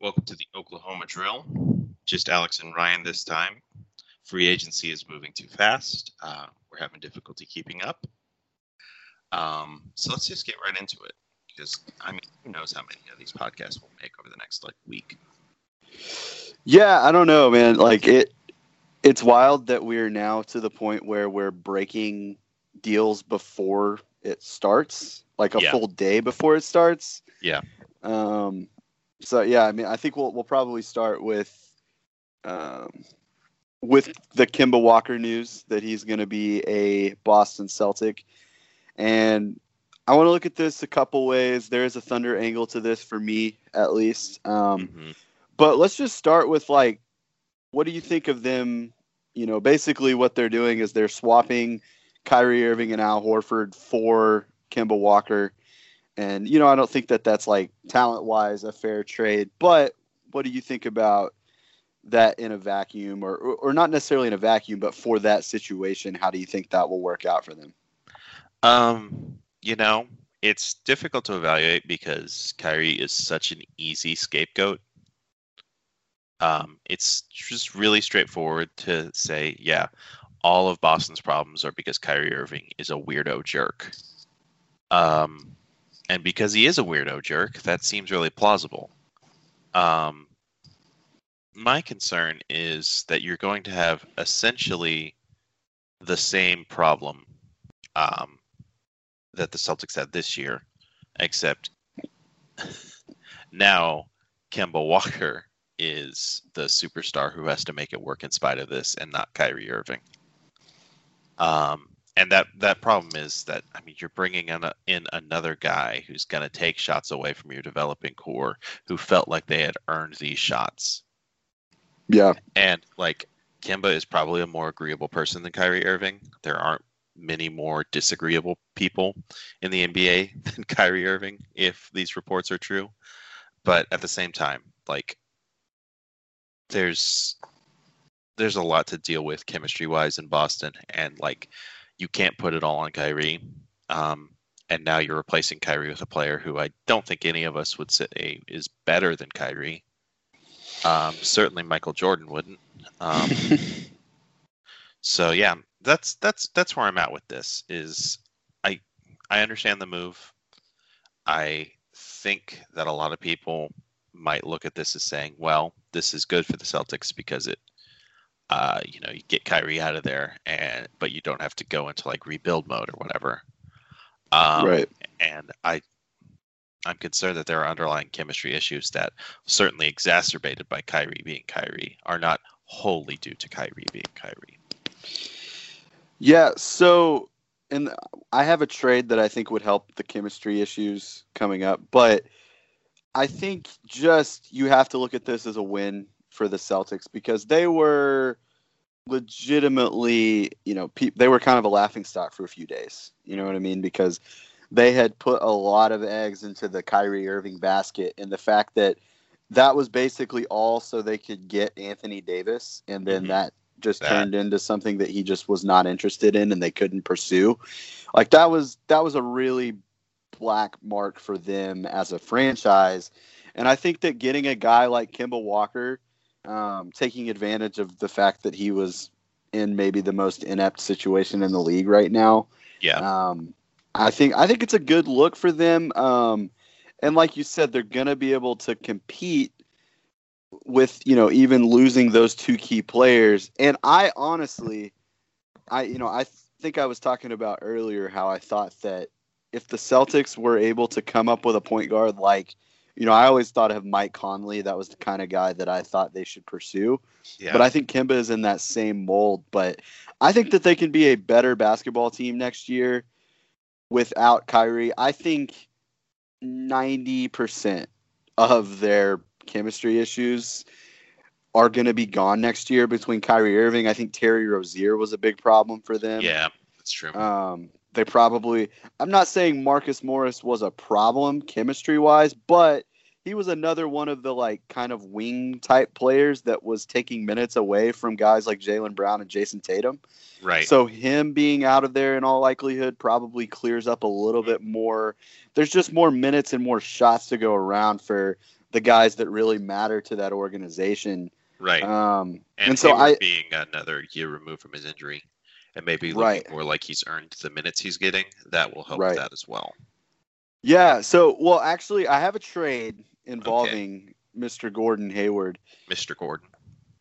Welcome to the Oklahoma Drill. Just Alex and Ryan this time. Free agency is moving too fast. Uh, we're having difficulty keeping up. Um, so let's just get right into it because I mean, who knows how many of these podcasts we'll make over the next like week. Yeah, I don't know, man. Like it, it's wild that we're now to the point where we're breaking deals before it starts, like a Yeah. full day before it starts. Yeah. Um. So yeah, I mean, I think we'll we'll probably start with, um, with the Kemba Walker news that he's going to be a Boston Celtic, and I want to look at this a couple ways. There is a Thunder angle to this for me, at least. Um, Mhm. but let's just start with like, what do you think of them? You know, basically what they're doing is they're swapping Kyrie Irving and Al Horford for Kemba Walker, and you know I don't think that that's like talent wise a fair trade. But what do you think about that in a vacuum, or or not necessarily in a vacuum, but for that situation? How do you think that will work out for them? Um, you know, it's difficult to evaluate because Kyrie is such an easy scapegoat. Um, it's just really straightforward to say, yeah, all of Boston's problems are because Kyrie Irving is a weirdo jerk. Um, and because he is a weirdo jerk, that seems really plausible. Um, my concern is that you're going to have essentially the same problem um, that the Celtics had this year, except now Kemba Walker is the superstar who has to make it work in spite of this, and not Kyrie Irving. Um, and that that problem is that I mean you're bringing in, a, in another guy who's going to take shots away from your developing core, who felt like they had earned these shots. Yeah, And like Kemba is probably a more agreeable person than Kyrie Irving. There aren't many more disagreeable people in the NBA than Kyrie Irving, if these reports are true. But at the same time, like there's there's a lot to deal with chemistry wise in Boston and like you can't put it all on Kyrie. Um and now you're replacing Kyrie with a player who I don't think any of us would say is better than Kyrie. Um, certainly Michael Jordan wouldn't. Um, so yeah, that's that's that's where I'm at with this. Is I I understand the move. I think that a lot of people might look at this as saying, well, this is good for the Celtics because it, uh, you know, you get Kyrie out of there, and but you don't have to go into like rebuild mode or whatever. Um, right. and I I'm concerned that there are underlying chemistry issues that certainly exacerbated by Kyrie being Kyrie are not wholly due to Kyrie being Kyrie. Yeah, so and I have a trade that I think would help the chemistry issues coming up, but I think just you have to look at this as a win for the Celtics because they were legitimately, you know, pe- they were kind of a laughing stock for a few days. You know what I mean? Because they had put a lot of eggs into the Kyrie Irving basket, and the fact that that was basically all so they could get Anthony Davis, and then Mhm. that just That- turned into something that he just was not interested in, and they couldn't pursue. Like that was that was a really black mark for them as a franchise, and I think that getting a guy like Kemba Walker, um, taking advantage of the fact that he was in maybe the most inept situation in the league right now, Yeah. um, I think I think it's a good look for them. Um, and like you said, they're gonna be able to compete with you know even losing those two key players. And I honestly, I you know I think I was talking about earlier how I thought that if the Celtics were able to come up with a point guard like you know I always thought of Mike Conley. That was the kind of guy that I thought they should pursue. Yeah. But I think Kemba is in that same mold. But I think that they can be a better basketball team next year without Kyrie. I think 90% of their chemistry issues are going to be gone next year between Kyrie Irving. I think Terry Rozier was a big problem for them. yeah, that's true. Um, they probably. I'm not saying Marcus Morris was a problem chemistry wise, but he was another one of the like kind of wing type players that was taking minutes away from guys like Jaylen Brown and Jayson Tatum. right. So him being out of there in all likelihood probably clears up a little bit more. There's just more minutes and more shots to go around for the guys that really matter to that organization. Right. Um, and, and so I- being another year removed from his injury and maybe looking Right. more like he's earned the minutes he's getting, that will help Right. that as well. yeah. So, well, actually, I have a trade involving Mr. Gordon Hayward. Mr. Gordon.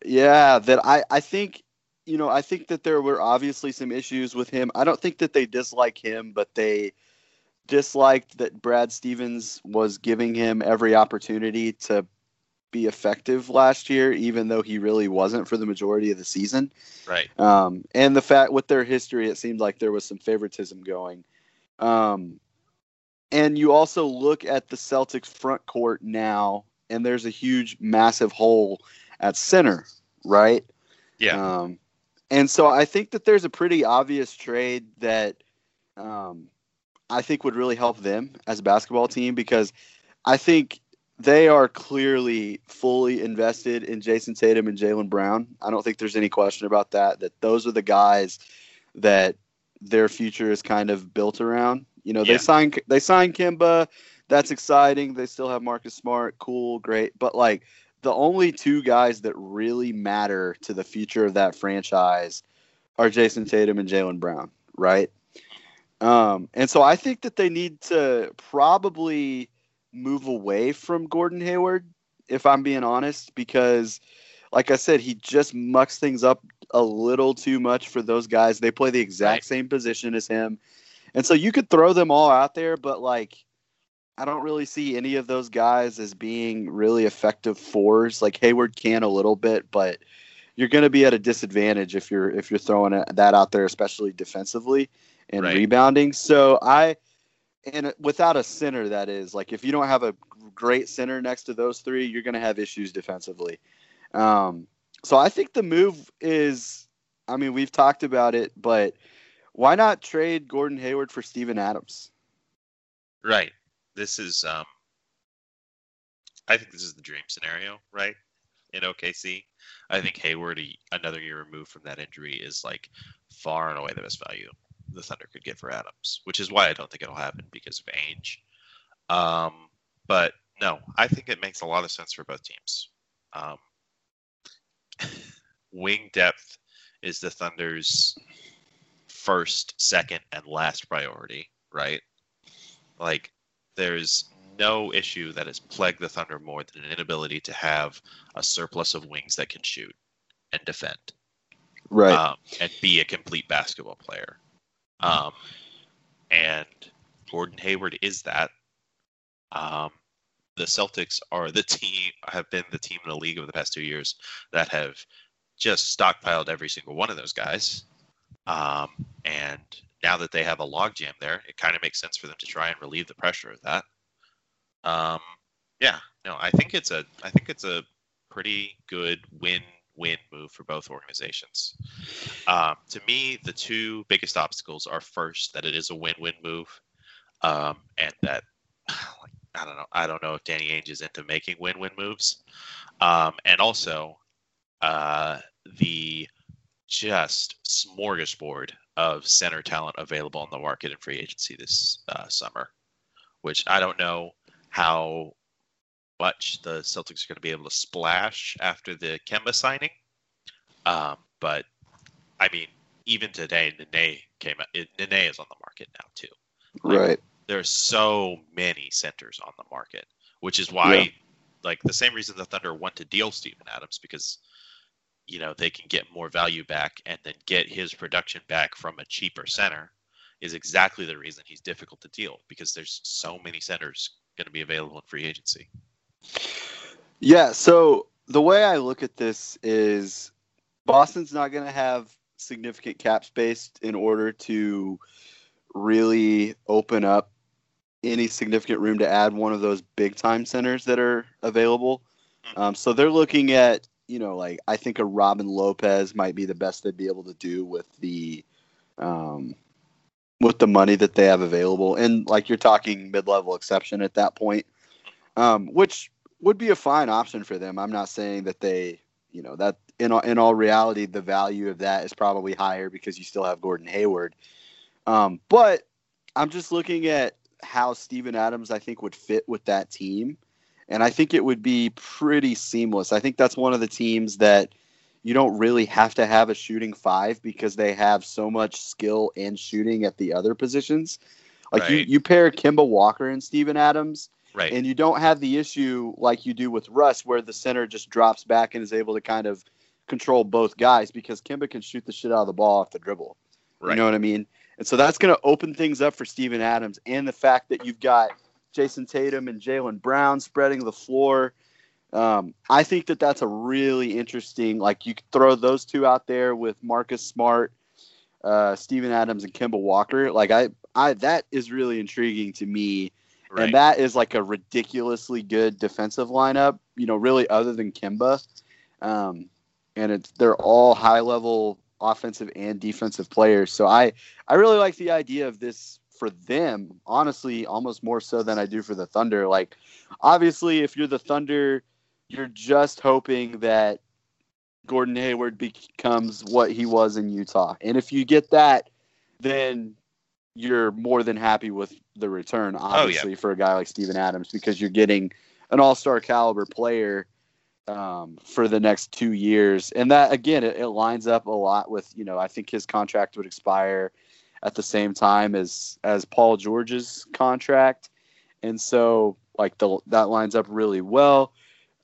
Yeah, that I I think you know I think that there were obviously some issues with him. I don't think that they dislike him, but they disliked that Brad Stevens was giving him every opportunity to be effective last year, even though he really wasn't for the majority of the season. Right. Um, and the fact with their history, it seemed like there was some favoritism going. Um, and you also look at the Celtics front court now, and there's a huge, massive hole at center, right? Yeah. Um, and so I think that there's a pretty obvious trade that um, I think would really help them as a basketball team because I think they are clearly fully invested in Jayson Tatum and Jaylen Brown. I don't think there's any question about that. That those are the guys that their future is kind of built around. You know, Yeah. they signed they signed Kemba. That's exciting. They still have Marcus Smart. Cool, great. But like the only two guys that really matter to the future of that franchise are Jayson Tatum and Jaylen Brown, right? Um, and so I think that they need to probably move away from Gordon Hayward, if I'm being honest, because, like I said, he just mucks things up a little too much for those guys. They play the exact Right. same position as him. And so you could throw them all out there, but like, I don't really see any of those guys as being really effective fours. Like Hayward can a little bit, but you're going to be at a disadvantage if you're if you're throwing that out there, especially defensively and Right. rebounding. So I and without a center, that is like if you don't have a great center next to those three, you're going to have issues defensively. Um, so I think the move is, I mean, we've talked about it, but why not trade Gordon Hayward for Steven Adams? Right. This is um I think this is the dream scenario, right? In OKC. I think Hayward another year removed from that injury is like far and away the best value the Thunder could get for Adams, which is why I don't think it'll happen because of age. Um but no, I think it makes a lot of sense for both teams. Um wing depth is the Thunder's first, second, and last priority, right? Like, there's no issue that has plagued the Thunder more than an inability to have a surplus of wings that can shoot and defend Right. um, and be a complete basketball player. Um, and Gordon Hayward is that. Um, the Celtics are the team have been the team in the league over the past two years that have just stockpiled every single one of those guys. Um, and now that they have a logjam there, it kind of makes sense for them to try and relieve the pressure of that. Um, yeah, no, I think it's a I think it's a pretty good win-win move for both organizations. Um, to me, the two biggest obstacles are first that it is a win-win move, um, and that like, I don't know I don't know if Danny Ainge is into making win-win moves, um, and also uh, the just smorgasbord of center talent available on the market in free agency this uh, summer, which I don't know how much the Celtics are going to be able to splash after the Kemba signing. Um, but I mean, even today, Nene came out. It, Nene is on the market now too. like, right. There's so many centers on the market, which is why, Yeah. like, the same reason the Thunder want to deal Steven Adams because, you know, they can get more value back and then get his production back from a cheaper center is exactly the reason he's difficult to deal because there's so many centers going to be available in free agency. Yeah. So the way I look at this is Boston's not going to have significant cap space in order to really open up any significant room to add one of those big time centers that are available. Um, so they're looking at, you know, like I think a Robin Lopez might be the best they'd be able to do with the, um, with the money that they have available, and like you're talking mid level exception at that point, um, which would be a fine option for them. I'm not saying that they, you know, that in all, in all reality, the value of that is probably higher because you still have Gordon Hayward. Um, but I'm just looking at how Steven Adams, I think, would fit with that team. and I think it would be pretty seamless. I think that's one of the teams that you don't really have to have a shooting five because they have so much skill and shooting at the other positions. Like right. you, you pair Kemba Walker and Steven Adams, right. and you don't have the issue like you do with Russ, where the center just drops back and is able to kind of control both guys because Kemba can shoot the shit out of the ball off the dribble. Right. You know what I mean? And so that's going to open things up for Steven Adams, and the fact that you've got Jayson Tatum and Jaylen Brown spreading the floor. Um, I think that that's a really interesting. Like you throw those two out there with Marcus Smart, uh, Steven Adams, and Kemba Walker. Like I, I that is really intriguing to me, right. and that is like a ridiculously good defensive lineup. You know, really other than Kemba. um, and it's they're all high level offensive and defensive players. So I, I really like the idea of this for them. Honestly, almost more so than I do for the Thunder. Like, obviously, if you're the Thunder you're just hoping that Gordon Hayward becomes what he was in Utah. And if you get that, then you're more than happy with the return, obviously, oh, yeah. for a guy like Steven Adams, because you're getting an all star caliber player um, for the next two years. And that, again, it, it lines up a lot with, you know, I think his contract would expire at the same time as as Paul George's contract. And so like the that lines up really well.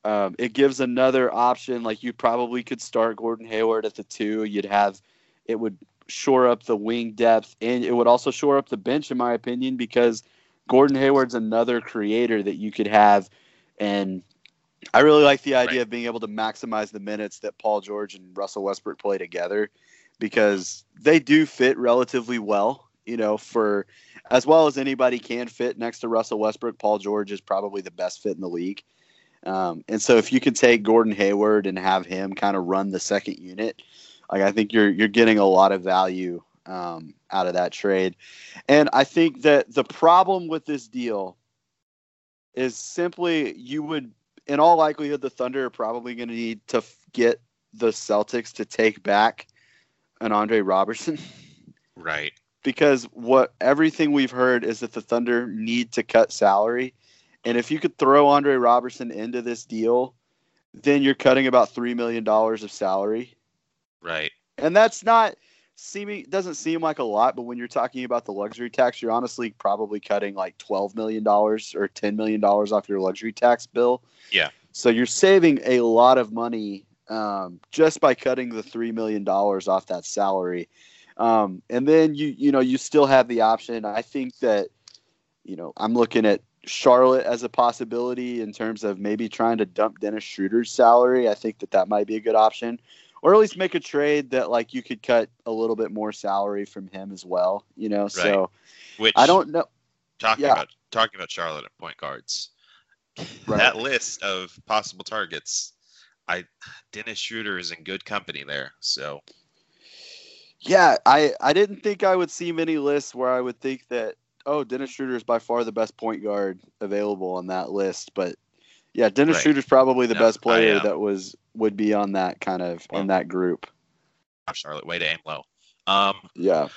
Um, it gives another option. Like you probably could start Gordon Hayward at the two. You'd have it would shore up the wing depth, and it would also shore up the bench, in my opinion, because Gordon Hayward's another creator that you could have. And I really like the idea right. of being able to maximize the minutes that Paul George and Russell Westbrook play together because they do fit relatively well. You know, for as well as anybody can fit next to Russell Westbrook, Paul George is probably the best fit in the league. Um, and so if you could take Gordon Hayward and have him kind of run the second unit, like I think you're you're getting a lot of value um, out of that trade. And I think that the problem with this deal is simply you would, in all likelihood, the Thunder are probably going to need to f- get the Celtics to take back an Andre Robertson. Right. Because what everything we've heard is that the Thunder need to cut salary and if you could throw Andre Robertson into this deal, then you're cutting about three million dollars of salary. Right. And that's not seeming doesn't seem like a lot, but when you're talking about the luxury tax, you're honestly probably cutting like twelve million dollars or ten million dollars off your luxury tax bill. Yeah. So you're saving a lot of money um, just by cutting the three million dollars off that salary. Um, and then you you know you still have the option. I think that you know I'm looking at Charlotte as a possibility in terms of maybe trying to dump Dennis Schroeder's salary. I think that that might be a good option, or at least make a trade that like you could cut a little bit more salary from him as well. You know, right. so which I don't know. Talking yeah. about talking about Charlotte at point guards, right. that list of possible targets, I Dennis Schroeder is in good company there. So yeah, I I didn't think I would see many lists where I would think that oh, Dennis Schroeder is by far the best point guard available on that list. But yeah, Dennis right. Schroeder is probably the no, best player that was would be on that kind of in that group. Charlotte, way to aim low. Um, yeah,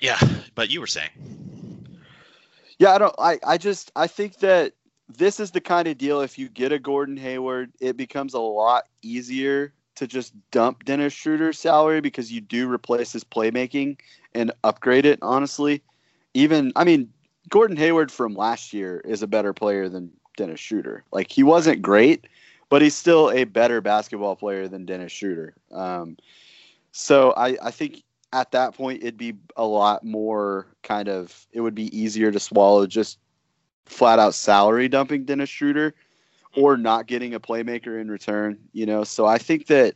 yeah, but you were saying. Yeah, I don't. I I just I think that this is the kind of deal. If you get a Gordon Hayward, it becomes a lot easier to just dump Dennis Schroeder's salary because you do replace his playmaking and upgrade it. Honestly, even I mean, Gordon Hayward from last year is a better player than Dennis Schroeder. Like he wasn't great, but he's still a better basketball player than Dennis Schroeder. Um, so I, I think at that point it'd be a lot more kind of it would be easier to swallow just flat out salary dumping Dennis Schroeder or not getting a playmaker in return. You know, so I think that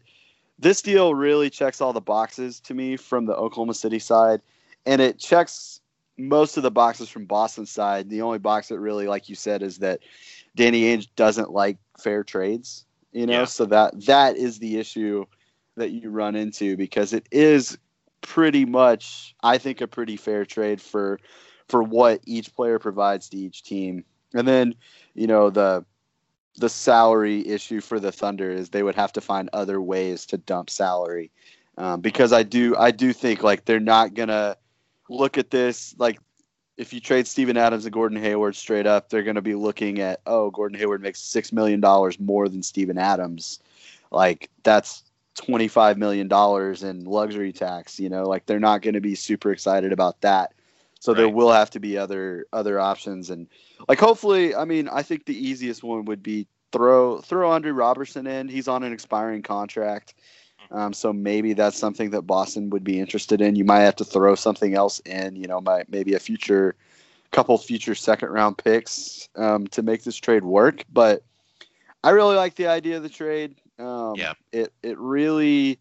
this deal really checks all the boxes to me from the Oklahoma City side, and it checks most of the boxes from Boston side. The only box that really, like you said, is that Danny Ainge doesn't like fair trades. You know, yeah. so that that is the issue that you run into because it is pretty much, I think, a pretty fair trade for for what each player provides to each team. And then, you know, the the salary issue for the Thunder is they would have to find other ways to dump salary. Um, because I do I do think like they're not gonna look at this like if you trade Steven Adams and Gordon Hayward straight up, they're going to be looking at oh, Gordon Hayward makes six million dollars more than Steven Adams. Like that's twenty five million dollars in luxury tax. You know, like they're not going to be super excited about that. So right. there will have to be other other options, and like hopefully, I mean, I think the easiest one would be throw throw Andre Robertson in. He's on an expiring contract. Um, so maybe that's something that Boston would be interested in. You might have to throw something else in, you know, might, maybe a future couple future second round picks um, to make this trade work. But I really like the idea of the trade. Um, yeah, it it really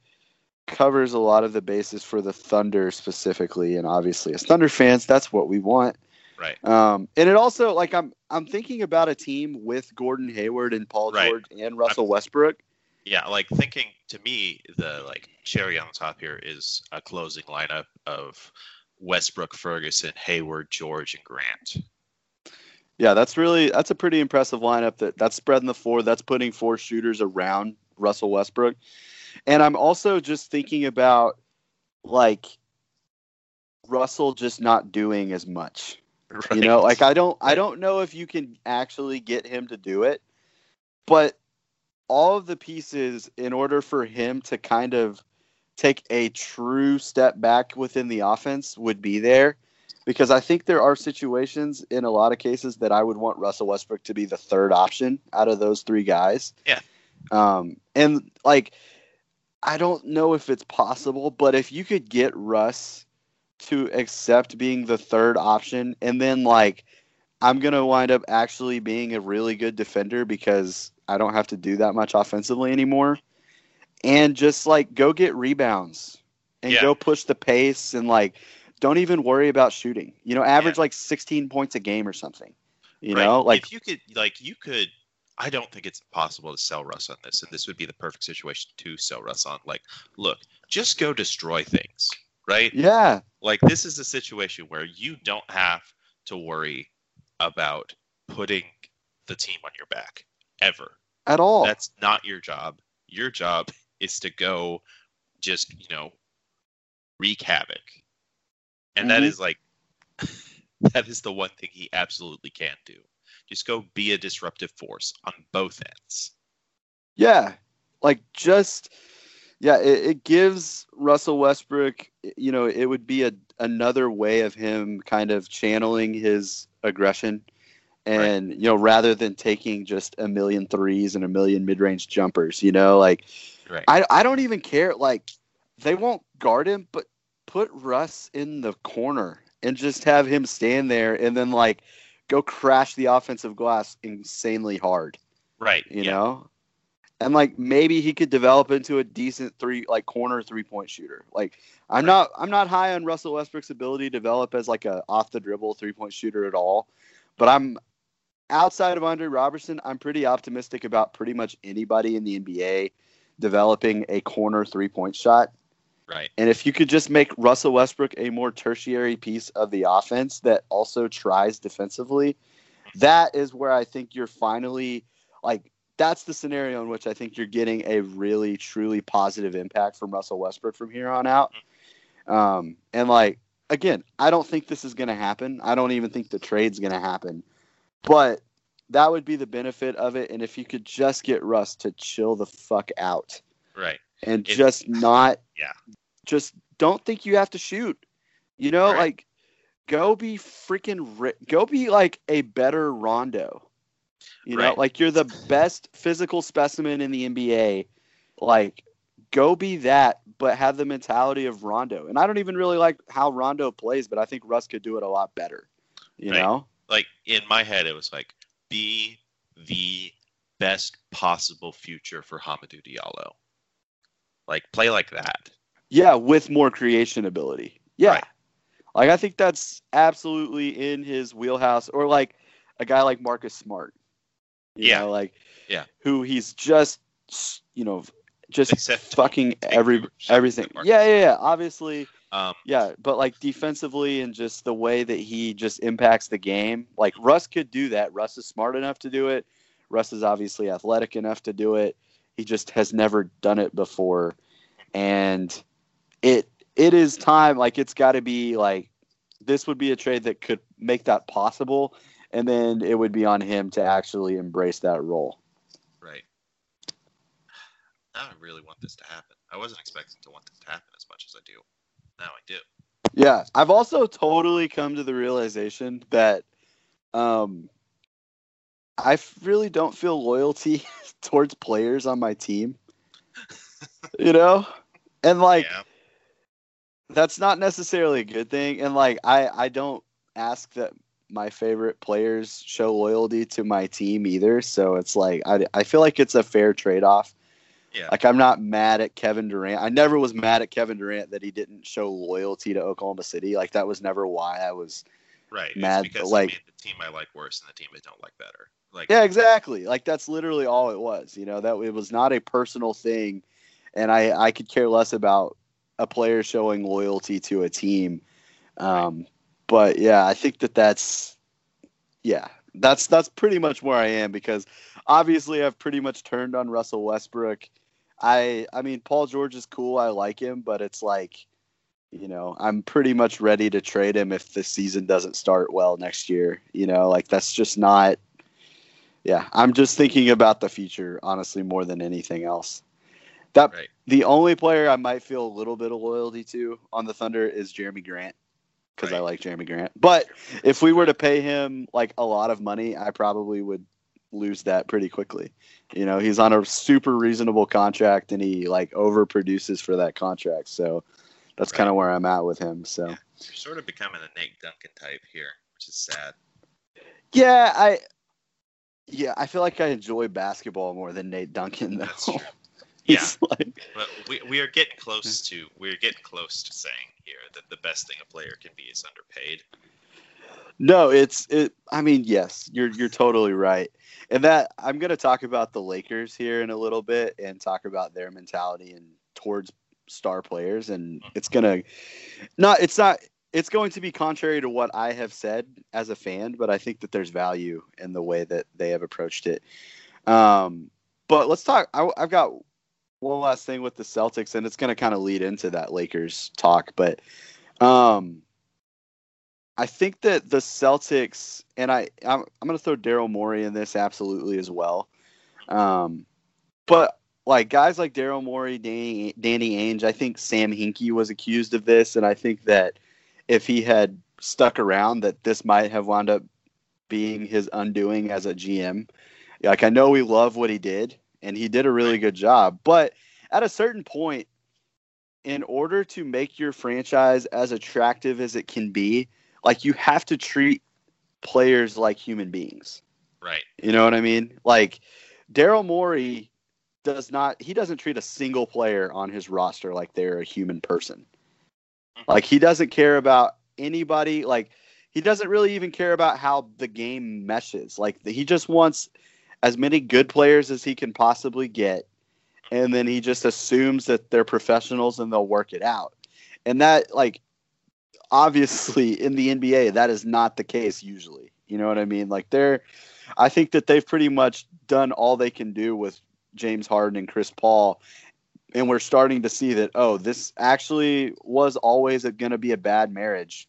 covers a lot of the bases for the Thunder specifically, and obviously as Thunder fans, that's what we want. Right. Um, and it also like I'm I'm thinking about a team with Gordon Hayward and Paul right. George and Russell I'm, Westbrook yeah, like thinking to me, the like cherry on the top here is a closing lineup of Westbrook, Ferguson, Hayward, George, and Grant. Yeah, that's really that's a pretty impressive lineup. That that's spreading the four. That's putting four shooters around Russell Westbrook. And I'm also just thinking about like Russell just not doing as much. Right. You know, like I don't I don't know if you can actually get him to do it. But all of the pieces in order for him to kind of take a true step back within the offense would be there because I think there are situations in a lot of cases that I would want Russell Westbrook to be the third option out of those three guys. Yeah. Um, and like, I don't know if it's possible, but if you could get Russ to accept being the third option and then like, I'm going to wind up actually being a really good defender because I don't have to do that much offensively anymore. And just like go get rebounds and yeah. go push the pace and like don't even worry about shooting. You know, average yeah. like 16 points a game or something. You right. know, like if you could like you could I don't think it's possible to sell Russ on this, and this would be the perfect situation to sell Russ on. Like, look, just go destroy things, right? Yeah. Like this is a situation where you don't have to worry about putting the team on your back ever at all. That's not your job. Your job is to go just, you know, wreak havoc. And mm-hmm. that is like that is the one thing he absolutely can't do. Just go be a disruptive force on both ends. Yeah. Like just yeah, it, it gives Russell Westbrook, you know, it would be a another way of him kind of channeling his aggression and right. you know rather than taking just a million threes and a million mid-range jumpers you know like right. I, I don't even care like they won't guard him but put russ in the corner and just have him stand there and then like go crash the offensive glass insanely hard right you yeah. know and like maybe he could develop into a decent three like corner three point shooter like i'm right. not i'm not high on russell westbrook's ability to develop as like a off the dribble three point shooter at all but i'm outside of Andre Robertson, I'm pretty optimistic about pretty much anybody in the NBA developing a corner three point shot. Right. And if you could just make Russell Westbrook a more tertiary piece of the offense that also tries defensively, that is where I think you're finally like that's the scenario in which I think you're getting a really truly positive impact from Russell Westbrook from here on out. Um, and like again, I don't think this is going to happen. I don't even think the trade's going to happen. But that would be the benefit of it. And if you could just get Russ to chill the fuck out. Right. And it, just not yeah. Just don't think you have to shoot. You know, right. like go be freaking go be like a better Rondo. You right. know, like you're the best physical specimen in the NBA. Like go be that, but have the mentality of Rondo. And I don't even really like how Rondo plays, but I think Russ could do it a lot better. You right. know? Like in my head, it was like be the best possible future for Hamidou Diallo. Like play like that. Yeah, with more creation ability. Yeah. Right. Like I think that's absolutely in his wheelhouse. Or like a guy like Marcus Smart. You yeah. Know, like yeah. Who he's just you know just Except fucking every everything. Yeah, yeah, yeah. Obviously um, yeah, but like defensively and just the way that he just impacts the game, like Russ could do that. Russ is smart enough to do it. Russ is obviously athletic enough to do it. He just has never done it before, and it it is time. Like it's got to be like this would be a trade that could make that possible, and then it would be on him to actually embrace that role. Right. Now I really want this to happen. I wasn't expecting to want this to happen as much as I do. Now I do. Yeah, I've also totally come to the realization that um, I really don't feel loyalty towards players on my team. you know, and like yeah. that's not necessarily a good thing. And like I, I don't ask that my favorite players show loyalty to my team either. So it's like I, I feel like it's a fair trade off. Yeah. Like I'm not mad at Kevin Durant. I never was mad at Kevin Durant that he didn't show loyalty to Oklahoma City. Like that was never why I was right. mad. It's because like the team I like worse and the team I don't like better. Like yeah, exactly. Like that's literally all it was. You know that it was not a personal thing, and I I could care less about a player showing loyalty to a team. Um, but yeah, I think that that's yeah, that's that's pretty much where I am because obviously I've pretty much turned on Russell Westbrook I I mean Paul George is cool. I like him, but it's like you know, I'm pretty much ready to trade him if the season doesn't start well next year. You know, like that's just not yeah, I'm just thinking about the future honestly more than anything else. That right. the only player I might feel a little bit of loyalty to on the Thunder is Jerami Grant because right. I like Jerami Grant. But if we were to pay him like a lot of money, I probably would lose that pretty quickly. You know, he's on a super reasonable contract and he like overproduces for that contract. So that's right. kind of where I'm at with him. So yeah. you're sort of becoming a Nate Duncan type here, which is sad. Yeah, I yeah, I feel like I enjoy basketball more than Nate Duncan though. That's true. Yeah, like, but we, we are getting close to we're getting close to saying here that the best thing a player can be is underpaid. No, it's it. I mean, yes, you're you're totally right, and that I'm going to talk about the Lakers here in a little bit and talk about their mentality and towards star players, and it's gonna not. It's not. It's going to be contrary to what I have said as a fan, but I think that there's value in the way that they have approached it. Um, but let's talk. I, I've got one last thing with the Celtics, and it's going to kind of lead into that Lakers talk, but. Um, I think that the Celtics and I I'm, I'm going to throw Daryl Morey in this absolutely as well. Um, but like guys like Daryl Morey, Danny, Danny Ainge, I think Sam Hinkie was accused of this, and I think that if he had stuck around, that this might have wound up being his undoing as a GM. Like I know we love what he did, and he did a really good job, but at a certain point, in order to make your franchise as attractive as it can be, like you have to treat players like human beings. Right. You know what I mean? Like Daryl Morey does not he doesn't treat a single player on his roster like they're a human person. Mm-hmm. Like he doesn't care about anybody like he doesn't really even care about how the game meshes. Like he just wants as many good players as he can possibly get and then he just assumes that they're professionals and they'll work it out. And that like obviously in the NBA that is not the case usually. You know what I mean? Like they're I think that they've pretty much done all they can do with James Harden and Chris Paul and we're starting to see that oh this actually was always going to be a bad marriage.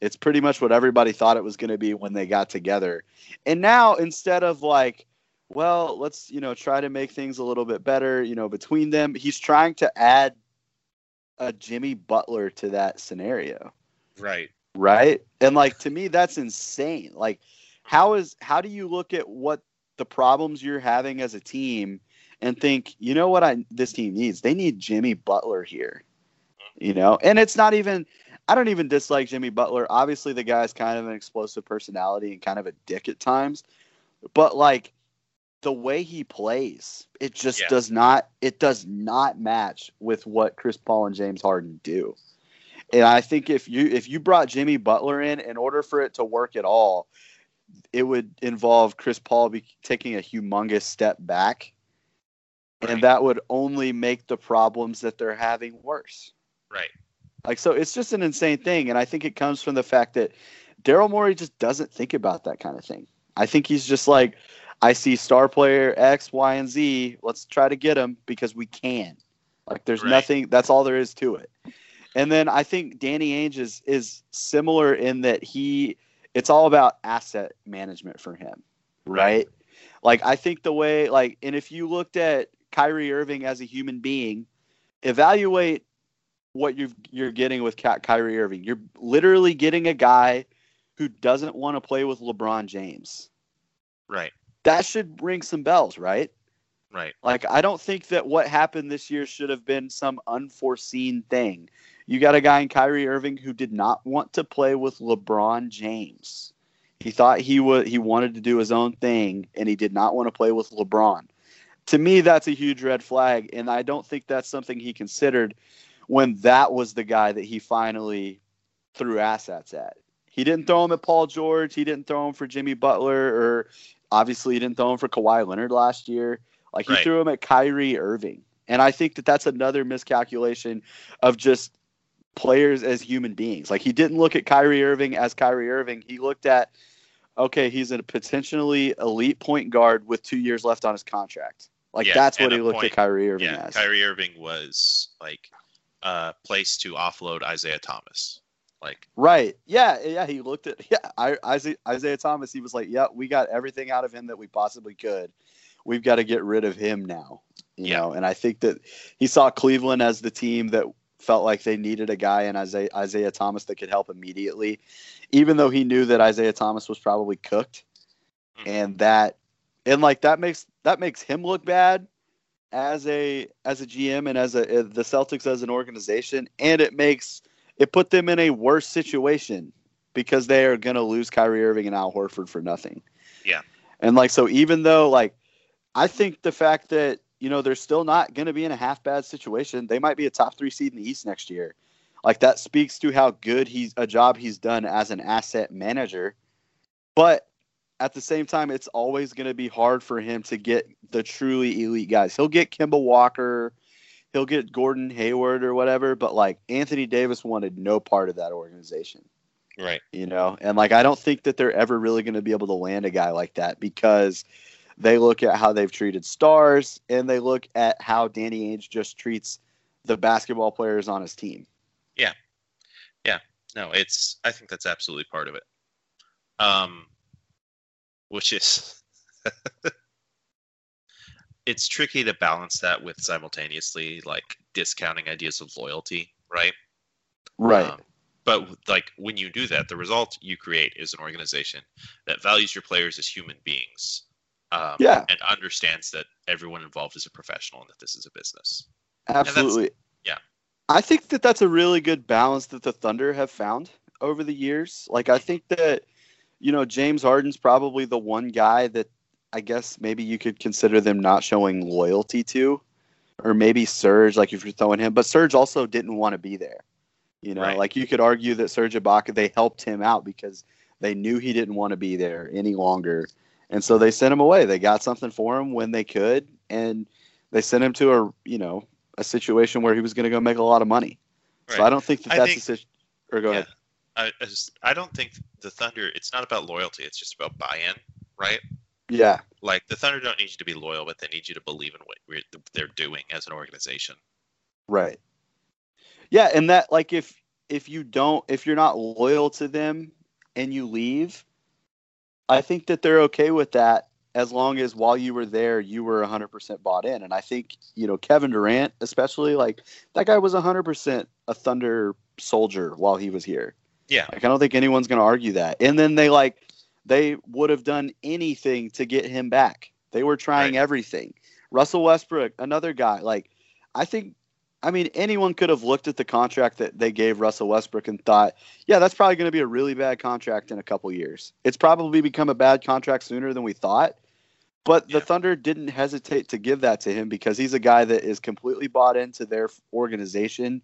It's pretty much what everybody thought it was going to be when they got together. And now instead of like well, let's, you know, try to make things a little bit better, you know, between them, he's trying to add a Jimmy Butler to that scenario. Right. Right? And like to me that's insane. Like how is how do you look at what the problems you're having as a team and think, you know what I this team needs? They need Jimmy Butler here. You know? And it's not even I don't even dislike Jimmy Butler. Obviously the guy's kind of an explosive personality and kind of a dick at times. But like the way he plays, it just yeah. does not it does not match with what Chris Paul and James Harden do. And I think if you if you brought Jimmy Butler in, in order for it to work at all, it would involve Chris Paul be taking a humongous step back, right. and that would only make the problems that they're having worse. Right. Like so, it's just an insane thing, and I think it comes from the fact that Daryl Morey just doesn't think about that kind of thing. I think he's just like, I see star player X, Y, and Z. Let's try to get them because we can. Like there's right. nothing. That's all there is to it. And then I think Danny Ainge is is similar in that he it's all about asset management for him, right? Right. Like I think the way like and if you looked at Kyrie Irving as a human being, evaluate what you're you're getting with Ky- Kyrie Irving. You're literally getting a guy who doesn't want to play with LeBron James. Right. That should ring some bells, right? Right. Like I don't think that what happened this year should have been some unforeseen thing. You got a guy in Kyrie Irving who did not want to play with LeBron James. He thought he would he wanted to do his own thing and he did not want to play with LeBron. To me that's a huge red flag and I don't think that's something he considered when that was the guy that he finally threw assets at. He didn't throw him at Paul George, he didn't throw him for Jimmy Butler or obviously he didn't throw him for Kawhi Leonard last year. Like he Right. threw him at Kyrie Irving. And I think that that's another miscalculation of just players as human beings. Like he didn't look at Kyrie Irving as Kyrie Irving. He looked at okay, he's a potentially elite point guard with 2 years left on his contract. Like Yeah, that's what he looked point- at Kyrie Irving Yeah. as. Kyrie Irving was like uh, a place to offload Isaiah Thomas. Like Right. Yeah. Yeah. He looked at yeah. I, Isaiah, Isaiah Thomas. He was like, "Yeah, we got everything out of him that we possibly could. We've got to get rid of him now." You Yeah. know. And I think that he saw Cleveland as the team that felt like they needed a guy in Isaiah, Isaiah Thomas that could help immediately, even though he knew that Isaiah Thomas was probably cooked, Mhm. and that and like that makes that makes him look bad as a as a GM and as a the Celtics as an organization, and it makes it put them in a worse situation because they are going to lose Kyrie Irving and Al Horford for nothing. Yeah. And like so even though like I think the fact that you know they're still not going to be in a half bad situation, they might be a top 3 seed in the East next year. Like that speaks to how good he's a job he's done as an asset manager. But at the same time, it's always going to be hard for him to get the truly elite guys. He'll get Kemba Walker, he'll get Gordon Hayward or whatever, but like Anthony Davis wanted no part of that organization, right. you know? And like I don't think that they're ever really going to be able to land a guy like that because they look at how they've treated stars and they look at how Danny Ainge just treats the basketball players on his team. Yeah. Yeah. No, it's I think that's absolutely part of it. Um which is it's tricky to balance that with simultaneously like discounting ideas of loyalty, right? Right. Um, but like when you do that, the result you create is an organization that values your players as human beings, um, Yeah. and understands that everyone involved is a professional and that this is a business. Absolutely. yeah. I think that that's a really good balance that the Thunder have found over the years. Like, I think that, you know, James Harden's probably the one guy that I guess maybe you could consider them not showing loyalty to, or maybe Serge, like if you're throwing him, but Serge also didn't want to be there. You know, Right. like you could argue that Serge Ibaka, they helped him out because they knew he didn't want to be there any longer. And so they sent him away. They got something for him when they could, and they sent him to a, you know, a situation where he was going to go make a lot of money. So I don't think that that's think- a situation. Or go Yeah. ahead. I, I just- I don't think the Thunder. It's not about loyalty. It's just about buy-in, right? Yeah. Like the Thunder don't need you to be loyal, but they need you to believe in what we're, they're doing as an organization. Right. Yeah, and that like if if you don't if you're not loyal to them and you leave, I think that they're okay with that as long as while you were there you were 100% bought in and I think, you know, Kevin Durant especially like that guy was 100% a Thunder soldier while he was here. Yeah. Like I don't think anyone's going to argue that. And then they like they would have done anything to get him back. They were trying Right. everything. Russell Westbrook, another guy, like I think I mean anyone could have looked at the contract that they gave Russell Westbrook and thought, yeah, that's probably going to be a really bad contract in a couple years. It's probably become a bad contract sooner than we thought. But the Yeah. Thunder didn't hesitate to give that to him because he's a guy that is completely bought into their organization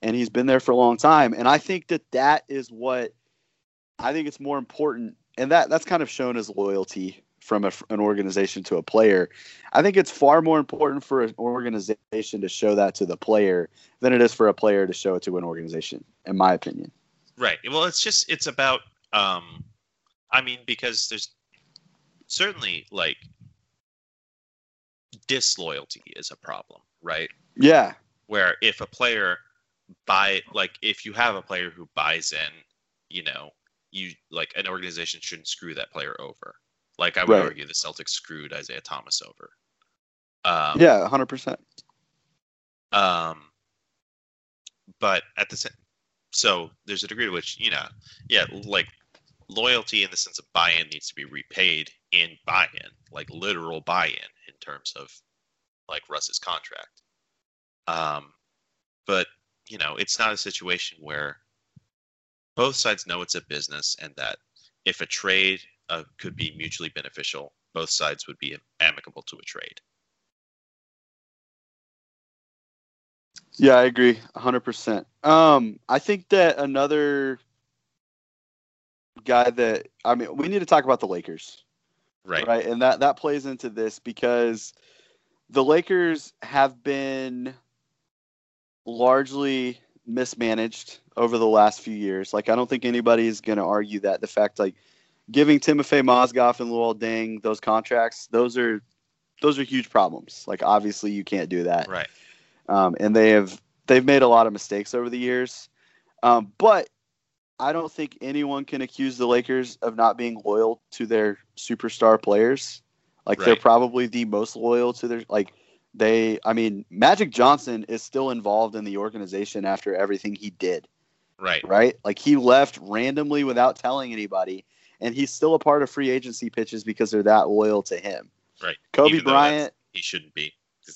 and he's been there for a long time. And I think that that is what I think it's more important, and that that's kind of shown as loyalty from a, an organization to a player. I think it's far more important for an organization to show that to the player than it is for a player to show it to an organization, in my opinion. Right. Well, it's just it's about um I mean because there's certainly like disloyalty is a problem, right? Yeah, Where if a player buy like if you have a player who buys in, you know, you like an organization shouldn't screw that player over. Like I would Right. argue the Celtics screwed Isaiah Thomas over. Um, yeah, hundred percent. Um, but at the same, so there's a degree to which you know, yeah, like loyalty in the sense of buy-in needs to be repaid in buy-in, like literal buy-in in terms of like Russ's contract. Um, but you know, it's not a situation where both sides know it's a business and that if a trade uh, could be mutually beneficial, both sides would be amicable to a trade. Yeah, I agree, hundred percent. Um, I think that another guy that I mean, we need to talk about the Lakers, Right. right? And that that plays into this because the Lakers have been largely mismanaged over the last few years. Like, I don't think anybody is going to argue that the fact like giving Timofey Mozgov and Luol Deng those contracts, those are those are huge problems. Like, obviously, you can't do that Right. um, and they have they've made a lot of mistakes over the years. Um, but I don't think anyone can accuse the Lakers of not being loyal to their superstar players. Like they're probably the most loyal to their like they. I mean, Magic Johnson is still involved in the organization after everything he did. Right. Right? Like he left randomly without telling anybody, and he's still a part of free agency pitches because they're that loyal to him. Right. Kobe Even Bryant. he shouldn't be.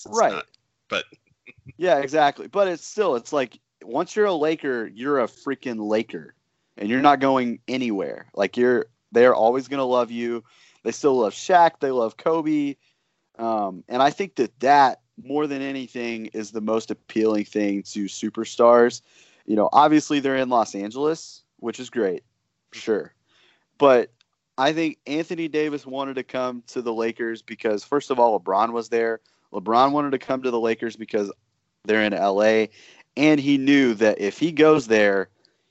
Right. not. But Yeah, exactly. But it's still, it's like once you're a Laker, you're a freaking Laker, and you're not going anywhere. Like you're, they're always gonna love you. They still love Shaq. They love Kobe, um, and I think that that more than anything is the most appealing thing to superstars. You know, obviously they're in Los Angeles, which is great, sure, but I think Anthony Davis wanted to come to the Lakers because first of all, LeBron was there. LeBron wanted to come to the Lakers because they're in LA, and he knew that if he goes there,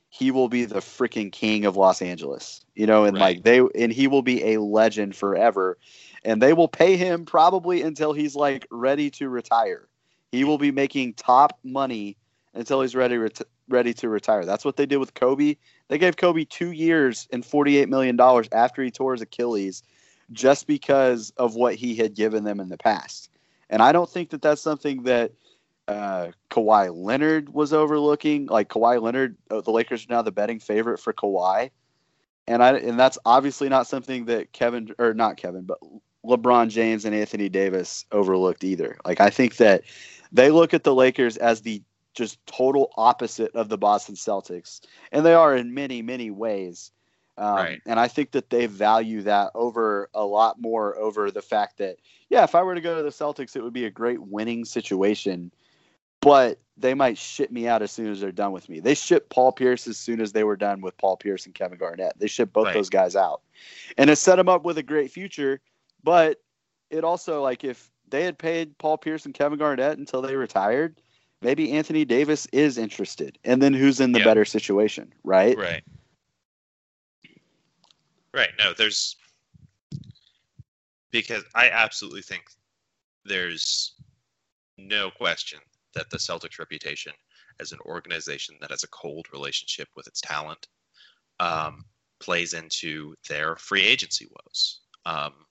he will be the freaking king of Los Angeles. You know, and Right. like they and he will be a legend forever. And they will pay him probably until he's like ready to retire. He will be making top money until he's ready ready to retire. That's what they did with Kobe. They gave Kobe 2 years and 48 million dollars after he tore his Achilles just because of what he had given them in the past. And I don't think that that's something that uh, Kawhi Leonard was overlooking. Like Kawhi Leonard, uh, the Lakers are now the betting favorite for Kawhi, and I and that's obviously not something that Kevin or not Kevin, but LeBron James and Anthony Davis overlooked either. Like I think that they look at the Lakers as the just total opposite of the Boston Celtics, and they are in many many ways. Um, Right. And I think that they value that over a lot more over the fact that yeah, if I were to go to the Celtics, it would be a great winning situation, but they might ship me out as soon as they're done with me. They shipped Paul Pierce as soon as they were done with Paul Pierce and Kevin Garnett. They shipped both Right. those guys out, and it set them up with a great future. But it also like if they had paid Paul Pierce and Kevin Garnett until they retired, maybe Anthony Davis is interested, and then who's in the Yeah. better situation, right? right. Right. No, there's because I absolutely think there's no question that the Celtics' reputation as an organization that has a cold relationship with its talent um, plays into their free agency woes. Um,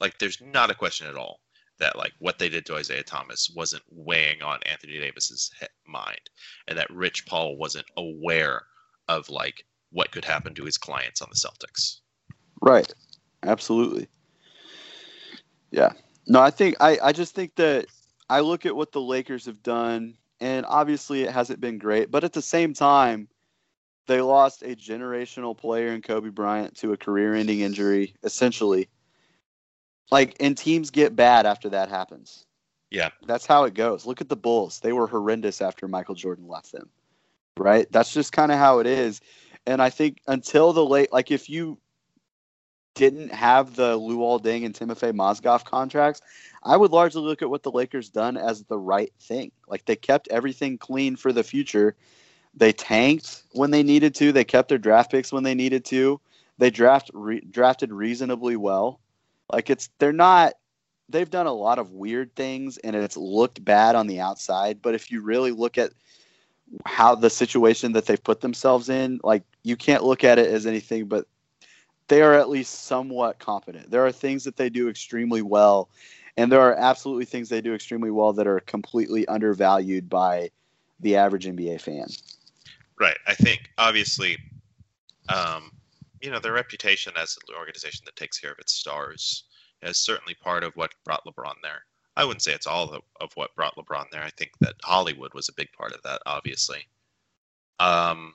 like, there's not a question at all that like what they did to Isaiah Thomas wasn't weighing on Anthony Davis's mind, and that Rich Paul wasn't aware of like what could happen to his clients on the Celtics. Right. Absolutely. Yeah. No, I think I, I just think that I look at what the Lakers have done, and obviously it hasn't been great, but at the same time, they lost a generational player in Kobe Bryant to a career ending injury, essentially. Like, and teams get bad after that happens. Yeah. That's how it goes. Look at the Bulls. They were horrendous after Michael Jordan left them. Right? That's just kind of how it is. And I think until the late, like, if you didn't have the Luol Deng and Timofey Mozgov contracts, I would largely look at what the Lakers done as the right thing. Like they kept everything clean for the future. They tanked when they needed to. They kept their draft picks when they needed to. They draft re, drafted reasonably well. Like it's they're not they've done a lot of weird things and it's looked bad on the outside, but if you really look at how the situation that they've put themselves in, like you can't look at it as anything but they are at least somewhat competent. There are things that they do extremely well, and there are absolutely things they do extremely well that are completely undervalued by the average NBA fan. Right. I think obviously, um, you know, their reputation as an organization that takes care of its stars is certainly part of what brought LeBron there. I wouldn't say it's all of, of what brought LeBron there. I think that Hollywood was a big part of that, obviously. Um,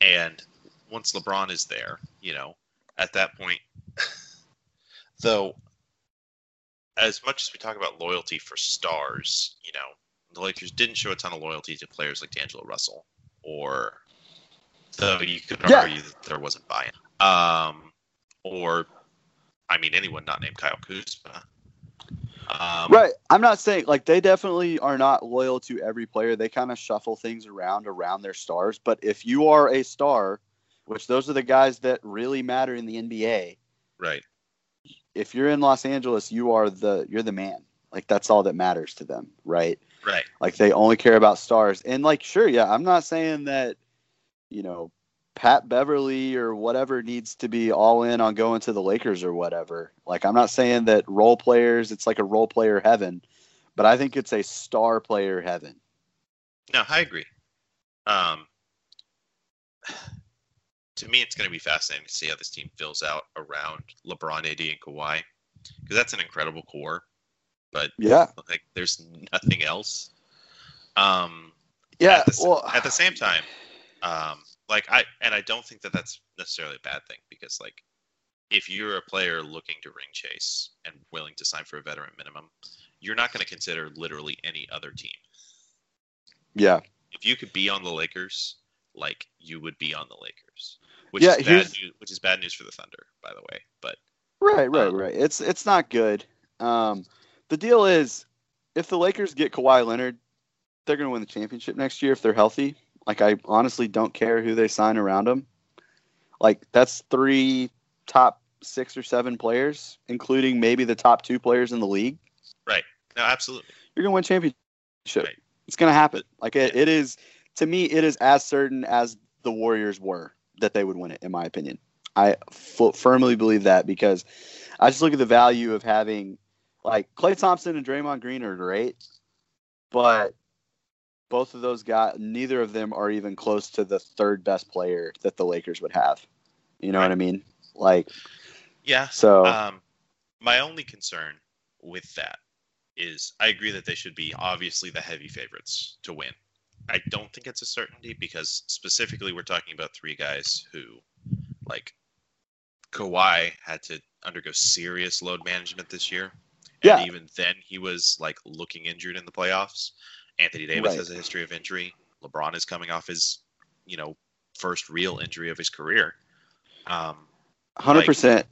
and once LeBron is there, you know, at that point, though, as much as we talk about loyalty for stars, you know, the Lakers didn't show a ton of loyalty to players like D'Angelo Russell, or though you could Yeah. argue that there wasn't buy-in, um, or I mean anyone not named Kyle Kuzma. Um, Right. I'm not saying like they definitely are not loyal to every player. They kind of shuffle things around around their stars. But if you are a star, which those are the guys that really matter in the NBA, Right. if you're in Los Angeles, you are the you're the man. Like that's all that matters to them, right? Right. Like they only care about stars. And like sure, yeah, I'm not saying that you know Pat Beverley or whatever needs to be all in on going to the Lakers or whatever. Like I'm not saying that role players it's like a role player heaven, but I think it's a star player heaven. No, I agree. Um, to me, it's going to be fascinating to see how this team fills out around LeBron, AD, and Kawhi, because that's an incredible core. But Yeah. like, there's nothing else. Um, Yeah. at the, well, at the same time, um, like I and I don't think that that's necessarily a bad thing because like if you're a player looking to ring chase and willing to sign for a veteran minimum, you're not going to consider literally any other team. yeah. If you could be on the Lakers, like you would be on the Lakers, which Yeah, is bad news. Which is bad news for the Thunder, by the way. But Right, right, Um, right. It's it's not good. Um, the deal is, if the Lakers get Kawhi Leonard, they're going to win the championship next year if they're healthy. Like I honestly don't care who they sign around them. Like that's three top six or seven players, including maybe the top two players in the league. Right. No, absolutely. You're going to win championship. Right. It's going to happen. Like it, it is to me, it is as certain as the Warriors were that they would win it. In my opinion, I f- firmly believe that because I just look at the value of having like Klay Thompson and Draymond Green are great, but both of those guys, neither of them are even close to the third best player that the Lakers would have. You know what I mean? Like Yeah. so. Um, my only concern with that is I agree that they should be obviously the heavy favorites to win. I don't think it's a certainty because specifically we're talking about three guys who, like, Kawhi had to undergo serious load management this year. And Yeah. even then he was like looking injured in the playoffs. Anthony Davis Right. has a history of injury. LeBron is coming off his, you know, first real injury of his career. Um, Hundred percent.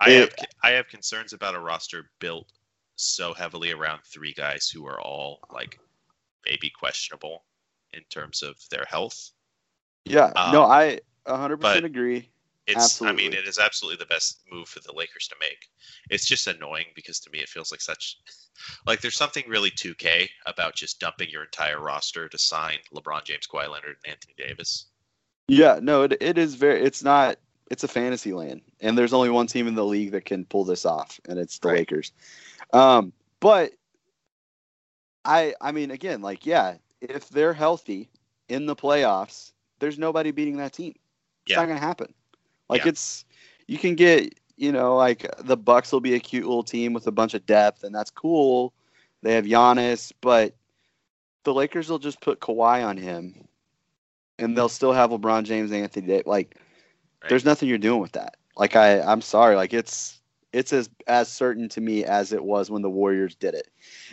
I have I have concerns about a roster built so heavily around three guys who are all like maybe questionable in terms of their health. Yeah. Um, no, I hundred but- percent agree. It's I mean it is absolutely the best move for the Lakers to make. It's just annoying because to me it feels like such like there's something really 2K about just dumping your entire roster to sign LeBron James, Kawhi Leonard, and Anthony Davis. Yeah, no, it, it is very. It's not. It's a fantasy land, and there's only one team in the league that can pull this off, and it's the Right. Lakers. Um, but I, I mean, again, like, yeah, if they're healthy in the playoffs, there's nobody beating that team. It's Yeah. not gonna happen. Like, Yeah. it's you can get, you know, like the Bucks will be a cute little team with a bunch of depth, and that's cool. They have Giannis, but the Lakers will just put Kawhi on him, and they'll still have LeBron James, and Anthony Davis. Like, Right. there's nothing you're doing with that. Like, I, I'm sorry. Like, it's it's as as certain to me as it was when the Warriors did it.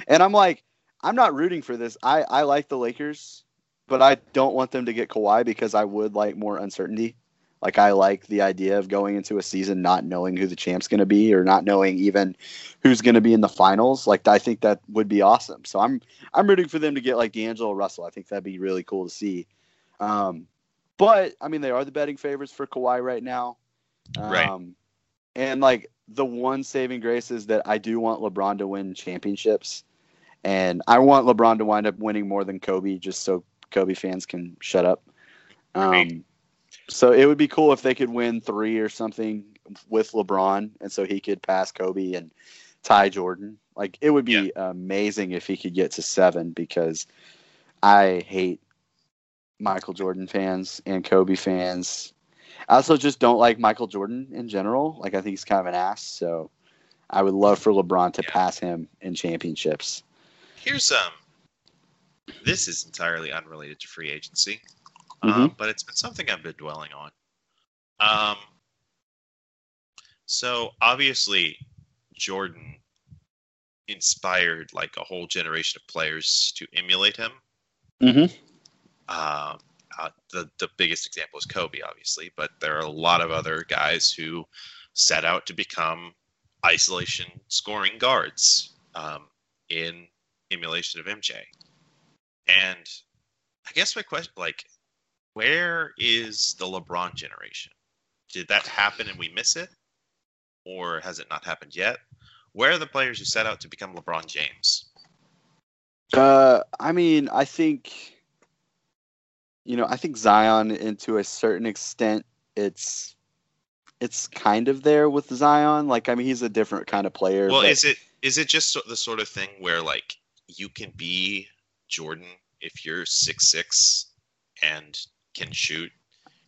And I'm like, I'm not rooting for this. I I like the Lakers, but I don't want them to get Kawhi because I would like more uncertainty. Like I like the idea of going into a season not knowing who the champ's going to be or not knowing even who's going to be in the finals. Like I think that would be awesome. So I'm I'm rooting for them to get like D'Angelo Russell. I think that'd be really cool to see. Um, but I mean, they are the betting favorites for Kawhi right now. Um, Right. And like the one saving grace is that I do want LeBron to win championships, and I want LeBron to wind up winning more than Kobe, just so Kobe fans can shut up. Right. So it would be cool if they could win three or something with LeBron, and so he could pass Kobe and tie Jordan. Like it would be amazing if he could get to seven because I hate Michael Jordan fans and Kobe fans. I also just don't like Michael Jordan in general. Like I think he's kind of an ass. So I would love for LeBron to Yeah. pass him in championships. Here's um. This is entirely unrelated to free agency, Mm-hmm. um, but it's been something I've been dwelling on. Um. So obviously, Jordan inspired like a whole generation of players to emulate him. Mm-hmm. Um, uh, the the biggest example is Kobe, obviously, but there are a lot of other guys who set out to become isolation scoring guards um, in emulation of MJ. And I guess my question, like, where is the LeBron generation? Did that happen and we miss it, or has it not happened yet? Where are the players who set out to become LeBron James? Uh, I mean, I think, you know, I think Zion, into a certain extent, it's it's kind of there with Zion. Like, I mean, he's a different kind of player. Well, but- is it is it just the sort of thing where like you can be Jordan if you're six six and can shoot?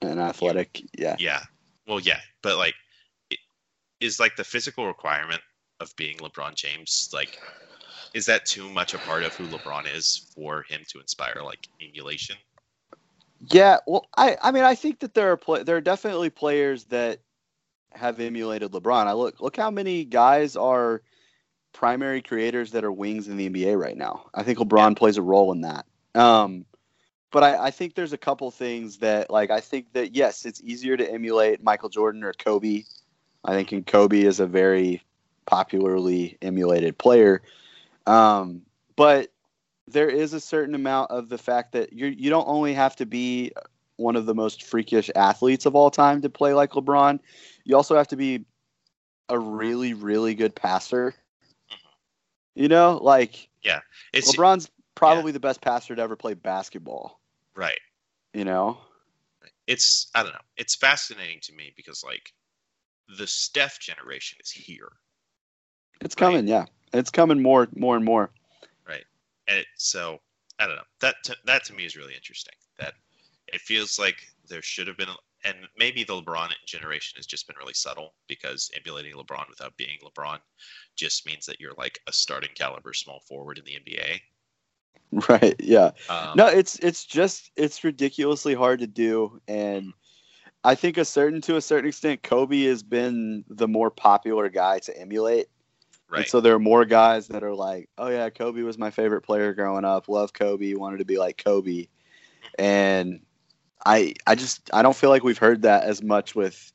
and athletic? Yeah. Yeah. Well, yeah, but like, it, is like the physical requirement of being LeBron James like is that too much a part of who LeBron is for him to inspire like emulation? Yeah, well, I, I mean, I think that there are play, there are definitely players that have emulated LeBron. I look look how many guys are primary creators that are wings in the NBA right now. I think LeBron plays a role in that. Um, but I, I think there's a couple things that like I think that yes, it's easier to emulate Michael Jordan or Kobe. I think and Kobe is a very popularly emulated player. Um, but there is a certain amount of the fact that you you don't only have to be one of the most freakish athletes of all time to play like LeBron. You also have to be a really really good passer. You know, like It's LeBron's probably the best passer to ever play basketball. Right. You know, It's I don't know. It's fascinating to me because like the Steph generation is here. it's Right. coming. Yeah, it's coming more more and more. Right. And it, so I don't know. That to, that to me is really interesting. That it feels like there should have been, and maybe the LeBron generation has just been really subtle because emulating LeBron without being LeBron just means that you're like a starting caliber small forward in the NBA. Right. Yeah. Um, no, it's it's just it's ridiculously hard to do, and I think a certain to a certain extent, Kobe has been the more popular guy to emulate. And right. so there are more guys that are like, oh yeah, Kobe was my favorite player growing up. Love Kobe, wanted to be like Kobe, and I I just I don't feel like we've heard that as much with.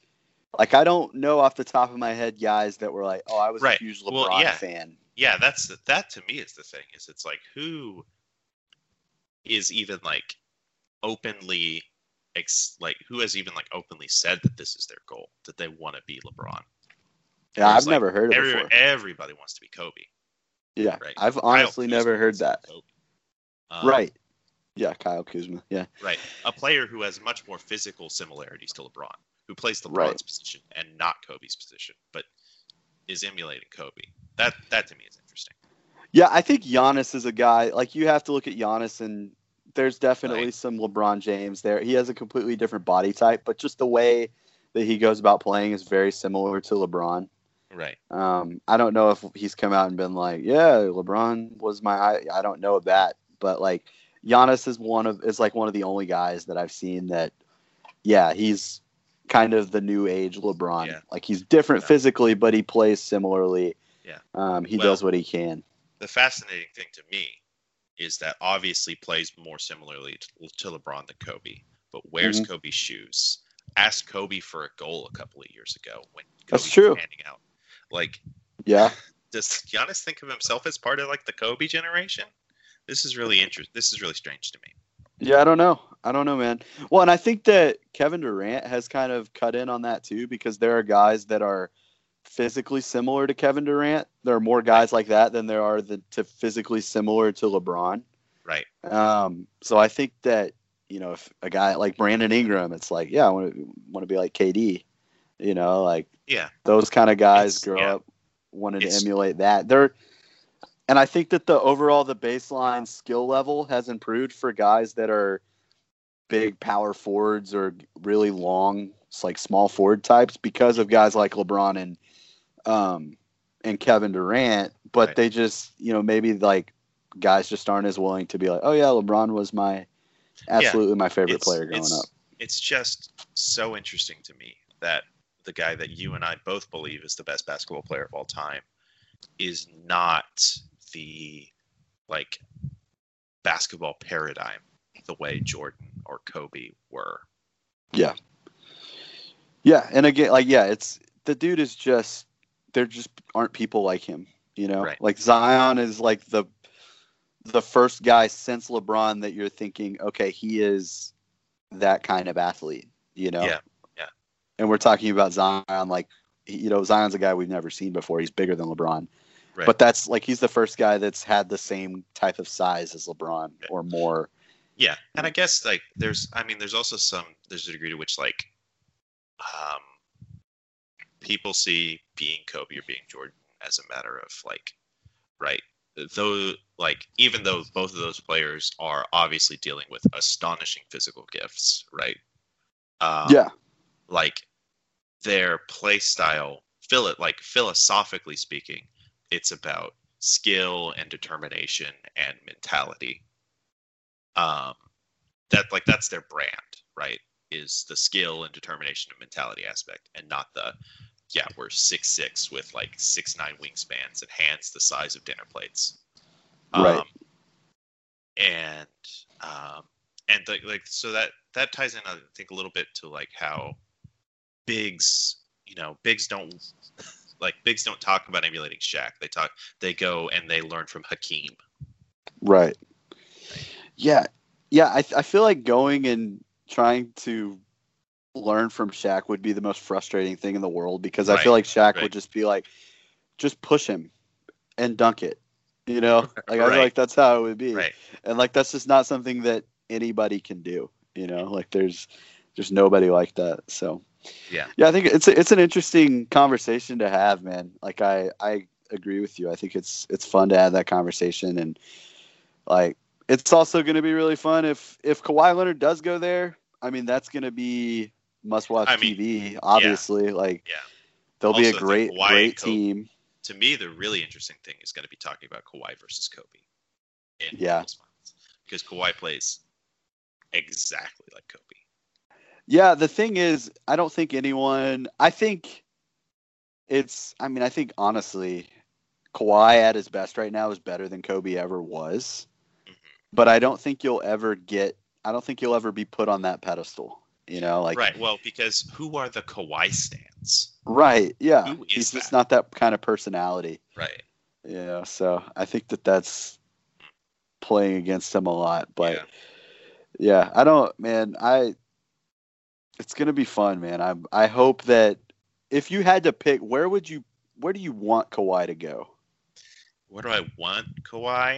Like I don't know off the top of my head guys that were like, "Oh, I was Right. a huge Well, LeBron yeah. fan." Yeah, that's the, that to me is the thing. Is it's like who is even like openly ex, like who has even like openly said that this is their goal that they want to be LeBron. Yeah, I've never heard of it Every, before. everybody wants to be Kobe. Yeah, right. I've honestly never heard wants to be that. Um, right. Yeah, Kyle Kuzma. Yeah. Right. A player who has much more physical similarities to LeBron, who plays LeBron's Right. position and not Kobe's position, but is emulating Kobe. That that to me is interesting. Yeah, I think Giannis is a guy like you have to look at Giannis and there's definitely Right. some LeBron James there. He has a completely different body type, but just the way that he goes about playing is very similar to LeBron. Right. Um, I don't know if he's come out and been like, "Yeah, LeBron was my." I, I don't know that, but like Giannis is one of is like one of the only guys that I've seen that, yeah, he's kind of the new age LeBron. Yeah. Like he's different Yeah. physically, but he plays similarly. Yeah. Um, he Well- does what he can. The fascinating thing to me is that obviously plays more similarly to, to LeBron than Kobe. But where's Mhm. Kobe's shoes? Ask Kobe for a goal a couple of years ago when Kobe That's was true. handing out. Like, Yeah. does Giannis think of himself as part of like the Kobe generation? This is really interesting. This is really strange to me. Yeah, I don't know. I don't know, man. Well, and I think that Kevin Durant has kind of cut in on that too because there are guys that are physically similar to Kevin Durant. There are more guys like that than there are the, to physically similar to LeBron. Right. Um, so I think that you know if a guy like Brandon Ingram, it's like yeah, I want to want to be like KD. You know, like Yeah. those kind of guys It's- grow yeah. up wanting to emulate that. They're and I think that the overall the baseline skill level has improved for guys that are big power forwards or really long, like small forward types because of guys like LeBron and um and Kevin Durant. But Right. they just you know maybe like guys just aren't as willing to be like, oh yeah, LeBron was my absolutely my favorite player growing it's, up. It's just so interesting to me that the guy that you and I both believe is the best basketball player of all time is not the like basketball paradigm the way Jordan or Kobe were. Yeah. Yeah, and again, like yeah, it's the dude is just there just aren't people like him, you know. Right. Like Zion is like the the first guy since LeBron that you're thinking, okay, he is that kind of athlete, you know. Yeah, yeah. And we're talking about Zion, like you know, Zion's a guy we've never seen before. He's bigger than LeBron, Right. but that's like he's the first guy that's had the same type of size as LeBron Yeah. or more. Yeah, and I guess like there's, I mean, there's also some, there's a degree to which like, um, people see being Kobe or being Jordan as a matter of like, right? Though, like, even though both of those players are obviously dealing with astonishing physical gifts, right? Um, yeah, like their play style, feel it like philosophically speaking, it's about skill and determination and mentality. Um, that like that's their brand, right? Is the skill and determination and mentality aspect, and not the yeah we're six six with like six nine wingspans and hands the size of dinner plates. Right. Um, and um, and the, like so that that ties in I think a little bit to like how bigs you know bigs don't like bigs don't talk about emulating Shaq. They talk they go and they learn from Hakeem. Right. Yeah. Yeah. I, I feel like going and trying to learn from Shaq would be the most frustrating thing in the world because I feel like Shaq right. would just be like, just push him and dunk it. You know, like I feel like that's how it would be. Right. And like that's just not something that anybody can do. You know, like there's there's nobody like that. So Yeah. yeah, I think it's a, it's an interesting conversation to have, man. Like I I agree with you. I think it's it's fun to have that conversation, and like it's also going to be really fun if if Kawhi Leonard does go there. I mean, that's going to be must watch I mean, TV. Obviously, like Yeah. they'll be Also, a I think great great Kobe- team. To me, the really interesting thing is going to be talking about Kawhi versus Kobe. In Yeah. Because Kawhi plays exactly like Kobe. Yeah, the thing is, I don't think anyone. I think it's. I mean, I think honestly, Kawhi at his best right now is better than Kobe ever was. Mhm. But I don't think you'll ever get. I don't think you'll ever be put on that pedestal. You know, like right. Well, because who are the Kawhi stands? right, yeah. Who is He's just not that kind of personality. Right. Yeah, so I think that that's playing against him a lot. But Yeah. yeah, I don't, man. I it's gonna be fun, man. I I hope that if you had to pick, where would you, where do you want Kawhi to go? Where do I want Kawhi?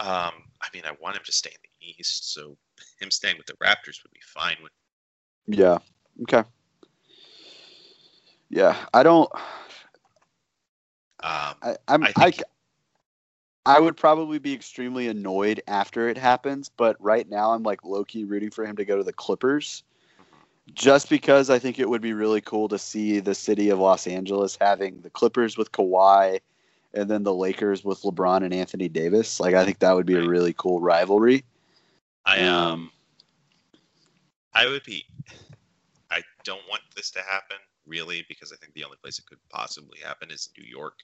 Um, I mean, I want him to stay in the East, so him staying with the Raptors would be fine with. Yeah. Okay. Yeah, I don't. Um, I, I'm. I I, think- I would probably be extremely annoyed after it happens, but right now I'm like low key rooting for him to go to the Clippers, just because I think it would be really cool to see the city of Los Angeles having the Clippers with Kawhi, and then the Lakers with LeBron and Anthony Davis. Like I think that would be a really cool rivalry. I Um, um, I would be. I don't want this to happen really because I think the only place it could possibly happen is New York,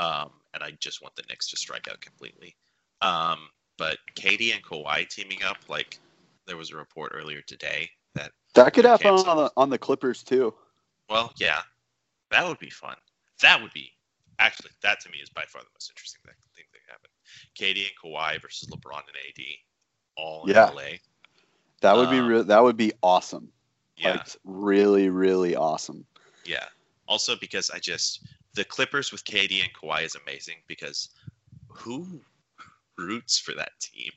um, and I just want the Knicks to strike out completely. Um, but KD and Kawhi teaming up, like there was a report earlier today that That could happen on the on the Clippers too. Well, yeah, that would be fun. That would be actually that to me is by far the most interesting thing, thing that could happen. KD and Kawhi versus LeBron and AD, all in Yeah. LA. That would be Um, re- that would be awesome. Yeah, Like really, really awesome. yeah. Also because I just the Clippers with KD and Kawhi is amazing because who roots for that team.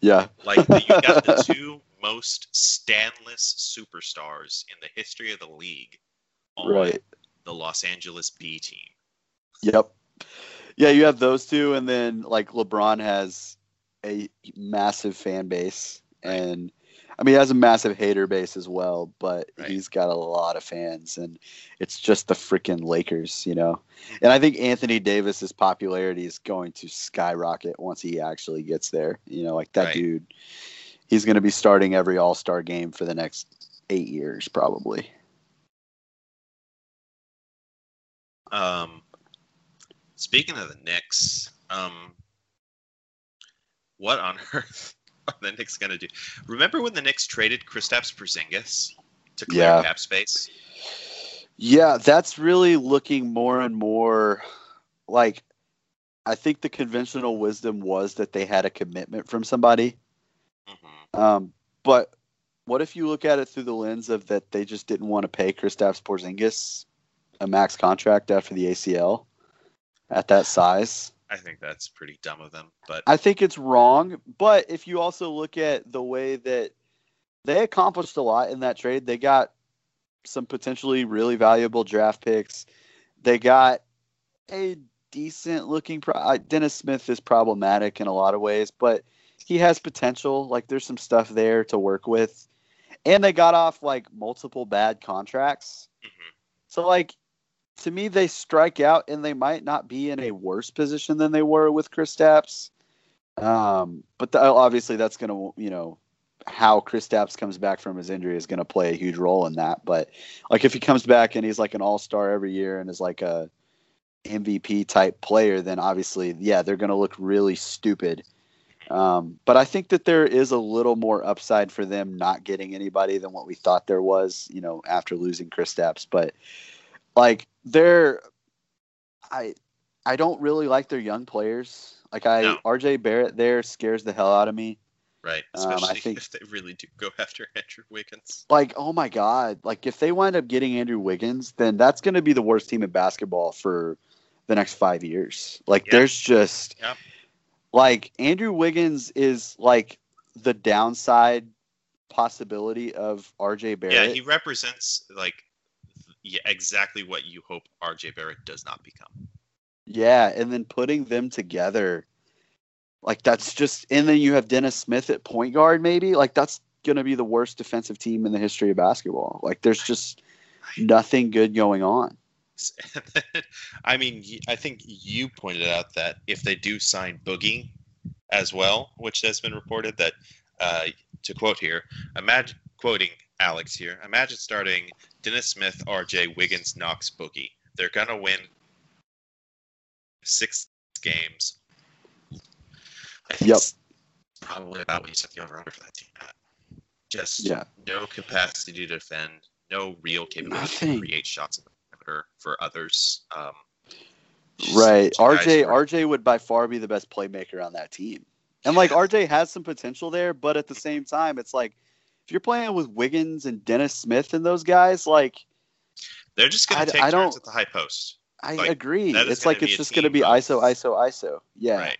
Yeah. Like you got the two most standless superstars in the history of the league on Right. the Los Angeles B team. Yep. Yeah, you have those two, and then like LeBron has a massive fan base, and I mean, he has a massive hater base as well, but Right. he's got a lot of fans, and it's just the freaking Lakers, you know. And I think Anthony Davis's popularity is going to skyrocket once he actually gets there. You know, like that Right. dude, he's going to be starting every All Star game for the next eight years, probably. Um, speaking of the Knicks, um, what on earth are the Knicks gonna do? Remember when the Knicks traded Kristaps Porzingis to clear Yeah. cap space? Yeah, that's really looking more and more like I think the conventional wisdom was that they had a commitment from somebody. hmm Um, but what if you look at it through the lens of that they just didn't want to pay Kristaps Porzingis a max contract after the ACL at that size? I think that's pretty dumb of them, but I think it's wrong. But if you also look at the way that they accomplished a lot in that trade, they got some potentially really valuable draft picks. They got a decent looking. Pro- Dennis Smith is problematic in a lot of ways, but he has potential. Like there's some stuff there to work with, and they got off like multiple bad contracts. Mhm. So like to me, they strike out, and they might not be in a worse position than they were with Kristaps. Um, but the, obviously, that's going to you know how Kristaps comes back from his injury is going to play a huge role in that. But like if he comes back and he's like an All Star every year and is like a MVP type player, then obviously, yeah, they're going to look really stupid. Um, but I think that there is a little more upside for them not getting anybody than what we thought there was, you know, after losing Kristaps. But like they're, I, I don't really like their young players. Like I, No. RJ Barrett there scares the hell out of me. right, Um, I especially think- if they really do go after Andrew Wiggins. Like, oh my God. Like, if they wind up getting Andrew Wiggins, then that's going to be the worst team in basketball for the next five years. Like, Yeah. there's just, Yeah. like, Andrew Wiggins is like the downside possibility of RJ Barrett. Yeah, he represents like exactly what you hope RJ Barrett does not become. Yeah, and then putting them together, like that's just, and then you have Dennis Smith at point guard, maybe like that's gonna be the worst defensive team in the history of basketball. Like there's just nothing good going on. I mean, I think you pointed out that if they do sign Boogie as well, which has been reported, that uh, to quote here, imagine quoting Alex here, imagine starting Dennis Smith, RJ, Wiggins, Knox, Boogie. They're gonna win six games. I think Yep. it's probably about what you set the over under for that team. at. Just Yeah. no capacity to defend, no real capability Nothing. to create shots in the perimeter for others. Um, Right. RJ RJ would by far be the best playmaker on that team. And like RJ has some potential there, but at the same time, it's like if you're playing with Wiggins and Dennis Smith and those guys, like They're just going to take I turns at the high post. I Like, agree. It's like it's just going to be ISO, ISO, ISO. Yeah. Right.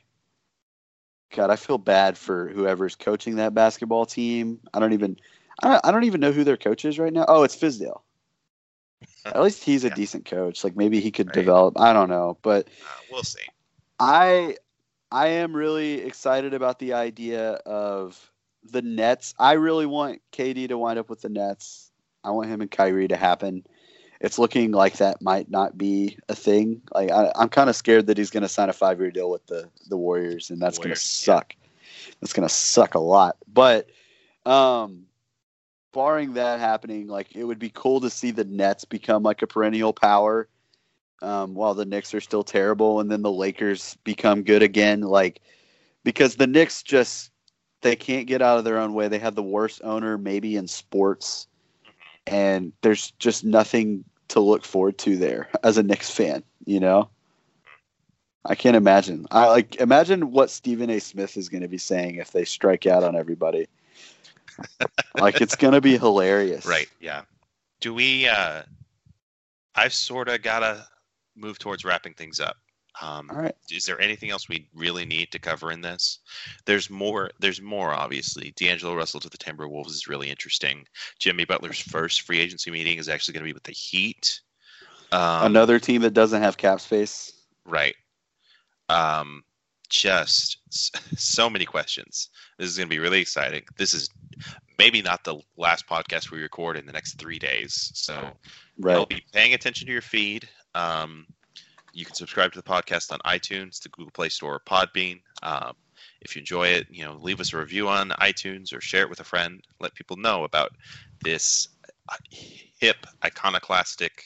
God, I feel bad for whoever's coaching that basketball team. I don't even, I don't, I don't even know who their coach is right now. Oh, it's Fizdale. At least he's a Yeah. decent coach. Like maybe he could Right. develop. I don't know, but Uh, we'll see. I, I am really excited about the idea of the Nets. I really want KD to wind up with the Nets. I want him and Kyrie to happen. It's looking like that might not be a thing. Like I, I'm kind of scared that he's going to sign a five year deal with the the Warriors, and that's going to Warriors, yeah. suck. That's going to suck a lot. But um, barring that happening, like it would be cool to see the Nets become like a perennial power, um, while the Knicks are still terrible, and then the Lakers become good again. Like because the Knicks just they can't get out of their own way. They have the worst owner maybe in sports, and there's just nothing to look forward to there as a Knicks fan. You know. I can't imagine. I like imagine what Stephen A. Smith is going to be saying if they strike out on everybody. like it's going to be hilarious. Right. Yeah. Do we? uh I've sort of got to move towards wrapping things up. Um, All right. Is there anything else we really need to cover in this? There's more. There's more. Obviously, D'Angelo Russell to the Timberwolves is really interesting. Jimmy Butler's first free agency meeting is actually going to be with the Heat. Um, Another team that doesn't have cap space. Right. Um, just so many questions. This is going to be really exciting. This is maybe not the last podcast we record in the next three days. So I'll be paying attention to your feed. Um, you can subscribe to the podcast on iTunes, the Google Play Store, or Podbean. Um, if you enjoy it, you know, leave us a review on iTunes or share it with a friend. Let people know about this uh, hip, iconoclastic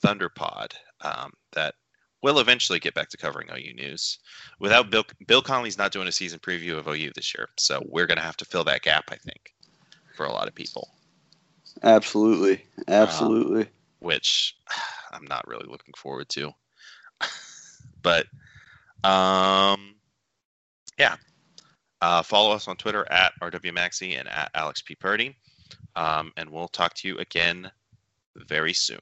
Thunder Pod um, that will eventually get back to covering OU news. Without Bill, Bill Conley's not doing a season preview of OU this year, so we're going to have to fill that gap, I think, for a lot of people. Absolutely. Absolutely. which I'm not really looking forward to. but um, yeah, uh, follow us on Twitter at RWMaxi and at Alex P. Purdy. Um, and we'll talk to you again very soon.